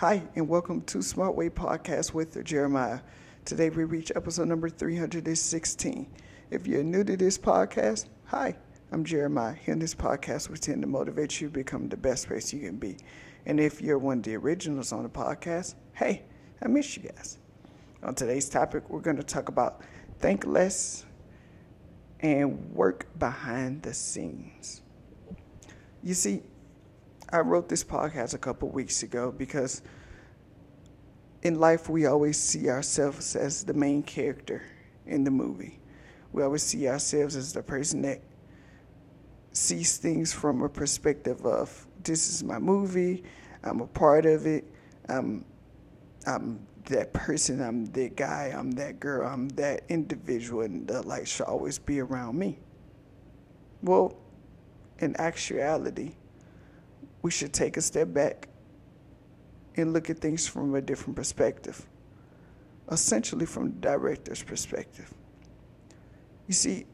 Hi, and welcome to Smart Way Podcast with Jeremiah. Today we reach episode number 316. If you're new to this podcast, hi, I'm Jeremiah. Here in this podcast, we tend to motivate you to become the best person you can be. And if you're one of the originals on the podcast, hey, I miss you guys. On today's topic, we're going to talk about think less and work behind the scenes. You see, I wrote this podcast a couple weeks ago because in life we always see ourselves as the main character in the movie. We always see ourselves as the person that sees things from a perspective of this is my movie, I'm a part of it, I'm, I'm that person, I'm that guy, I'm that girl, I'm that individual, and the light should always be around me. Well, in actuality, we should take a step back and look at things from a different perspective, essentially from the director's perspective. You see,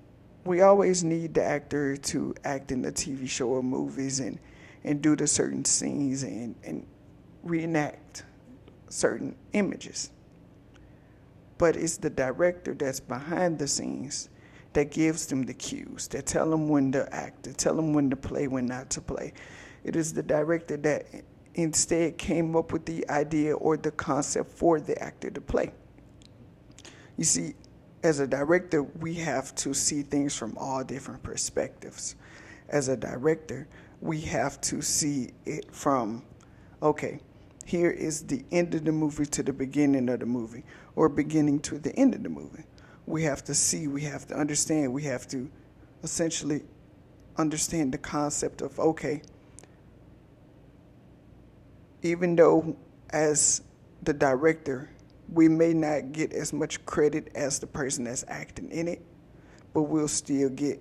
we always need the actor to act in the TV show or movies and, and do the certain scenes and, and reenact certain images. But it's the director that's behind the scenes that gives them the cues, that tell them when to act, that tell them when to play, when not to play. It is the director that instead came up with the idea or the concept for the actor to play. You see, as a director, we have to see things from all different perspectives. As a director, we have to see it from, okay, here is the end of the movie to the beginning of the movie, or beginning to the end of the movie. We have to see, we have to understand, we have to essentially understand the concept of, okay, even though as the director, we may not get as much credit as the person that's acting in it, but we'll still get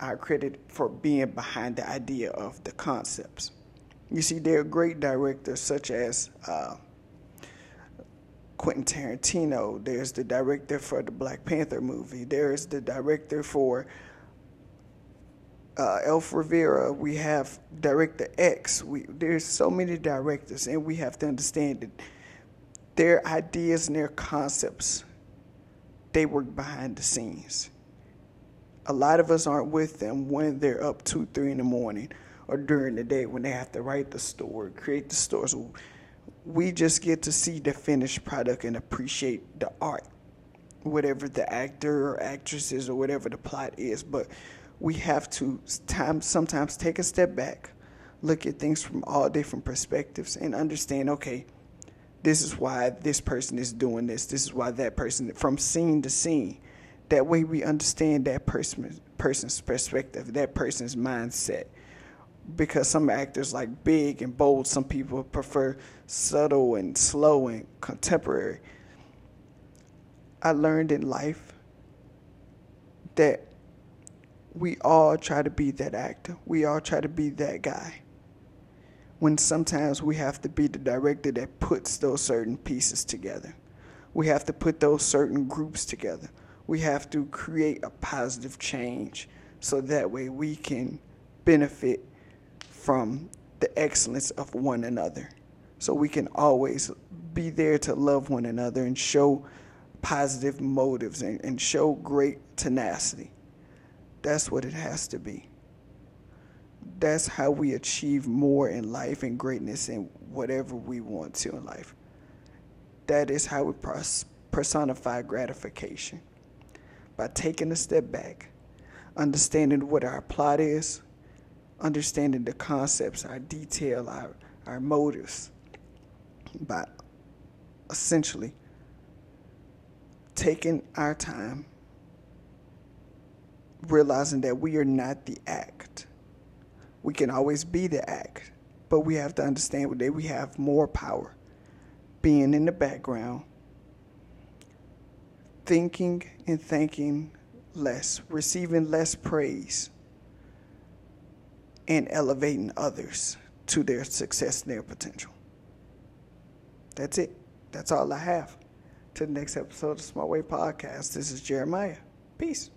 our credit for being behind the idea of the concepts. You see, there are great directors such as uh, Quentin Tarantino. There's the director for the Black Panther movie. There's the director for uh, Elf Rivera, we have Director X. We, there's so many directors, and we have to understand that their ideas and their concepts, they work behind the scenes. A lot of us aren't with them when they're up two, three in the morning, or during the day when they have to write the story, create the story. So we just get to see the finished product and appreciate the art, whatever the actor or actress is, or whatever the plot is. But we have to time, sometimes take a step back, look at things from all different perspectives, and understand okay, this is why this person is doing this, this is why that person, from scene to scene. That way we understand that person, person's perspective, that person's mindset. Because some actors like big and bold, some people prefer subtle and slow and contemporary. I learned in life that we all try to be that actor. We all try to be that guy. When sometimes we have to be the director that puts those certain pieces together. We have to put those certain groups together. We have to create a positive change so that way we can benefit from the excellence of one another. So we can always be there to love one another and show positive motives and, and show great tenacity. That's what it has to be. That's how we achieve more in life and greatness and whatever we want to in life. That is how we personify gratification. By taking a step back, understanding what our plot is, understanding the concepts, our detail, our, our motives, by essentially taking our time realizing that we are not the act. We can always be the act, but we have to understand that we have more power being in the background, thinking and thinking less, receiving less praise, and elevating others to their success and their potential. That's it. That's all I have. To the next episode of Smart Way Podcast, this is Jeremiah. Peace.